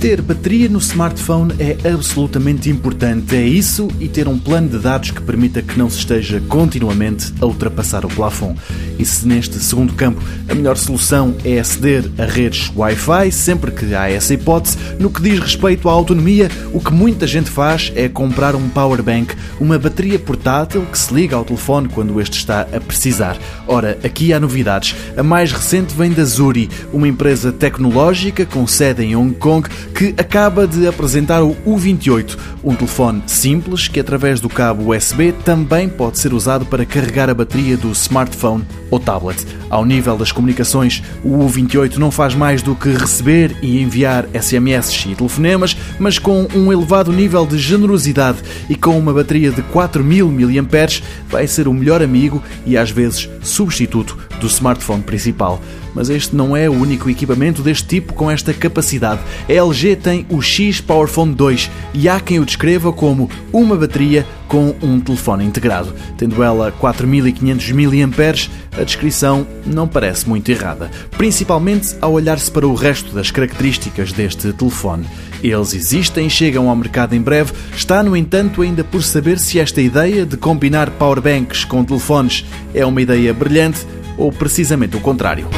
Ter bateria no smartphone é absolutamente importante. É isso e ter um plano de dados que permita que não se esteja continuamente a ultrapassar o plafond. E se neste segundo campo a melhor solução é aceder a redes Wi-Fi, sempre que há essa hipótese, no que diz respeito à autonomia, o que muita gente faz é comprar um power bank, uma bateria portátil que se liga ao telefone quando este está a precisar. Ora, aqui há novidades. A mais recente vem da Zuri, uma empresa tecnológica com sede em Hong Kong que acaba de apresentar o U28, um telefone simples que, através do cabo USB, também pode ser usado para carregar a bateria do smartphone ou tablet. Ao nível das comunicações, o U28 não faz mais do que receber e enviar SMS e telefonemas, mas com um elevado nível de generosidade e com uma bateria de 4000 mAh, vai ser o melhor amigo e às vezes substituto do smartphone principal. Mas este não é o único equipamento deste tipo com esta capacidade. A LG tem o X Powerphone 2 e há quem o descreva como uma bateria com um telefone integrado. Tendo ela 4500 mAh, a descrição não parece muito errada, principalmente ao olhar-se para o resto das características deste telefone. Eles existem, chegam ao mercado em breve. Está, no entanto, ainda por saber se esta ideia de combinar powerbanks com telefones é uma ideia brilhante ou precisamente o contrário.